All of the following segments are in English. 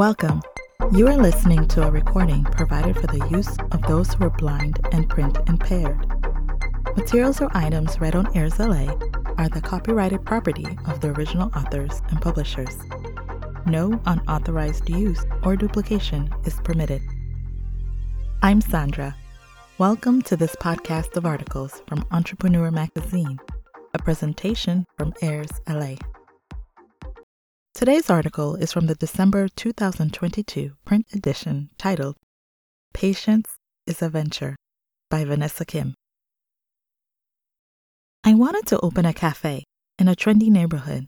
Welcome. You are listening to a recording provided for the use of those who are blind and print impaired. Materials or items read on Airs LA are the copyrighted property of the original authors and publishers. No unauthorized use or duplication is permitted. I'm Sandra. Welcome to this podcast of articles from Entrepreneur Magazine, a presentation from Airs LA. Today's article is from the December 2022 print edition titled Patience is a Venture by Vanessa Kim. I wanted to open a cafe in a trendy neighborhood,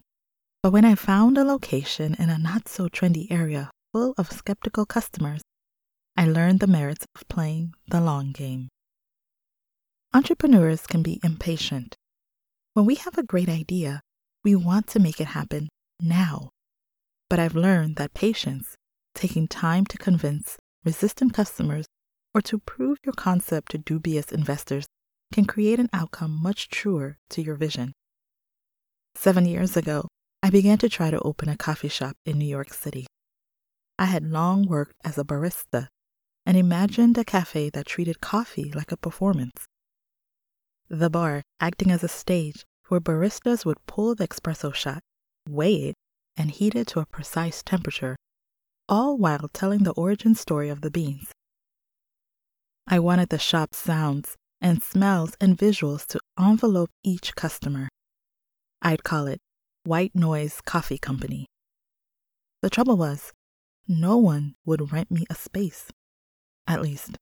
but when I found a location in a not so trendy area full of skeptical customers, I learned the merits of playing the long game. Entrepreneurs can be impatient. When we have a great idea, we want to make it happen now. But I've learned that patience, taking time to convince resistant customers or to prove your concept to dubious investors, can create an outcome much truer to your vision. Seven years ago, I began to try to open a coffee shop in New York City. I had long worked as a barista and imagined a cafe that treated coffee like a performance. The bar acting as a stage where baristas would pull the espresso shot, weigh it, and heat it to a precise temperature, all while telling the origin story of the beans. I wanted the shop's sounds and smells and visuals to envelope each customer. I'd call it White Noise Coffee Company. The trouble was, no one would rent me a space. At least,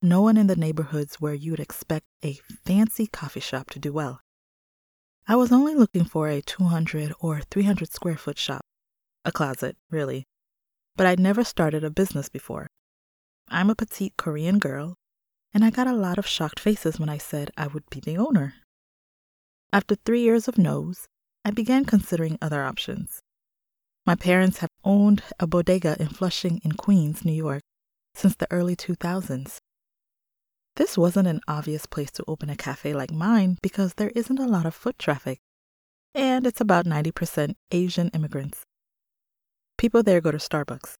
no one in the neighborhoods where you'd expect a fancy coffee shop to do well. I was only looking for a 200 or 300 square foot shop. A closet, really. But I'd never started a business before. I'm a petite Korean girl, and I got a lot of shocked faces when I said I would be the owner. After three years of no's, I began considering other options. My parents have owned a bodega in Flushing in Queens, New York, since the early 2000s. This wasn't an obvious place to open a cafe like mine because there isn't a lot of foot traffic, and it's about 90% Asian immigrants. People there go to Starbucks.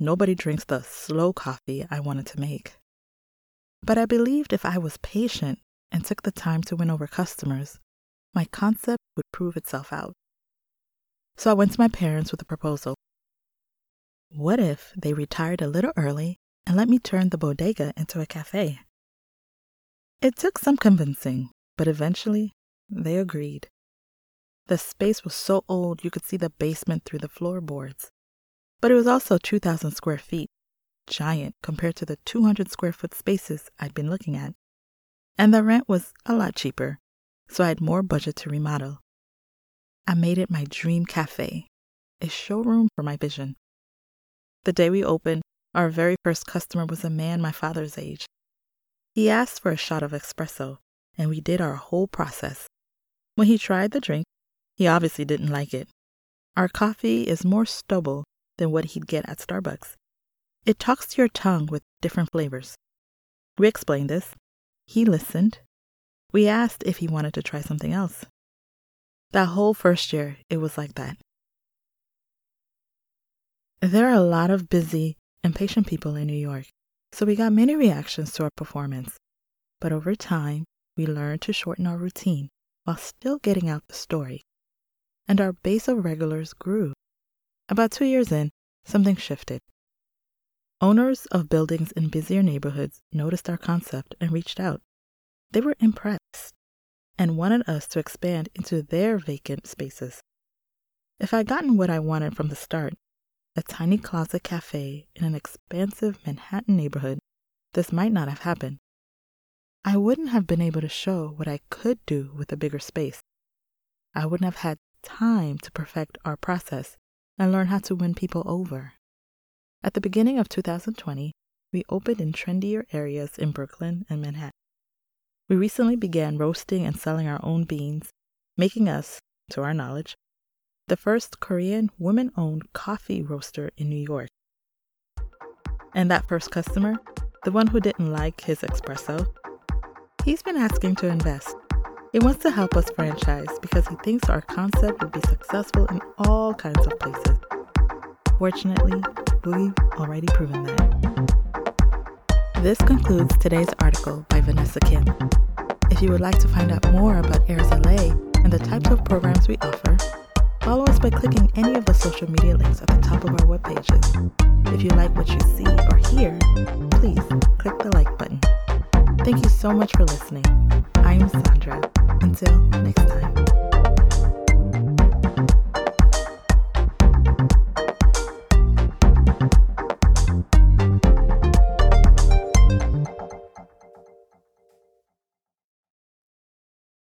Nobody drinks the slow coffee I wanted to make. But I believed if I was patient and took the time to win over customers, my concept would prove itself out. So I went to my parents with a proposal. What if they retired a little early and let me turn the bodega into a cafe. It took some convincing, but eventually they agreed. The space was so old you could see the basement through the floorboards, but it was also 2,000 square feet, giant compared to the 200 square foot spaces I'd been looking at. And the rent was a lot cheaper, so I had more budget to remodel. I made it my dream cafe, a showroom for my vision. The day we opened, our very first customer was a man my father's age. He asked for a shot of espresso, and we did our whole process. When he tried the drink, he obviously didn't like it. Our coffee is more stubble than what he'd get at Starbucks. It talks to your tongue with different flavors. We explained this. He listened. We asked if he wanted to try something else. That whole first year, it was like that. There are a lot of busy, impatient people in New York, so we got many reactions to our performance. But over time, we learned to shorten our routine while still getting out the story. And our base of regulars grew. About two years in, something shifted. Owners of buildings in busier neighborhoods noticed our concept and reached out. They were impressed and wanted us to expand into their vacant spaces. If I'd gotten what I wanted from the start, a tiny closet cafe in an expansive Manhattan neighborhood, this might not have happened. I wouldn't have been able to show what I could do with a bigger space. I wouldn't have had time to perfect our process and learn how to win people over. At the beginning of 2020, we opened in trendier areas in Brooklyn and Manhattan. We recently began roasting and selling our own beans, making us, to our knowledge, the first Korean woman owned coffee roaster in New York. And that first customer, the one who didn't like his espresso, he's been asking to invest. He wants to help us franchise because he thinks our concept would be successful in all kinds of places. Fortunately, we've already proven that. This concludes today's article by Vanessa Kim. If you would like to find out more about Airs LA and the types of programs we offer, follow us by clicking any of the social media links at the top of our web pages. If you like what you see or hear, please click the like button. Thank you so much for listening. I'm Sandra. Until next time.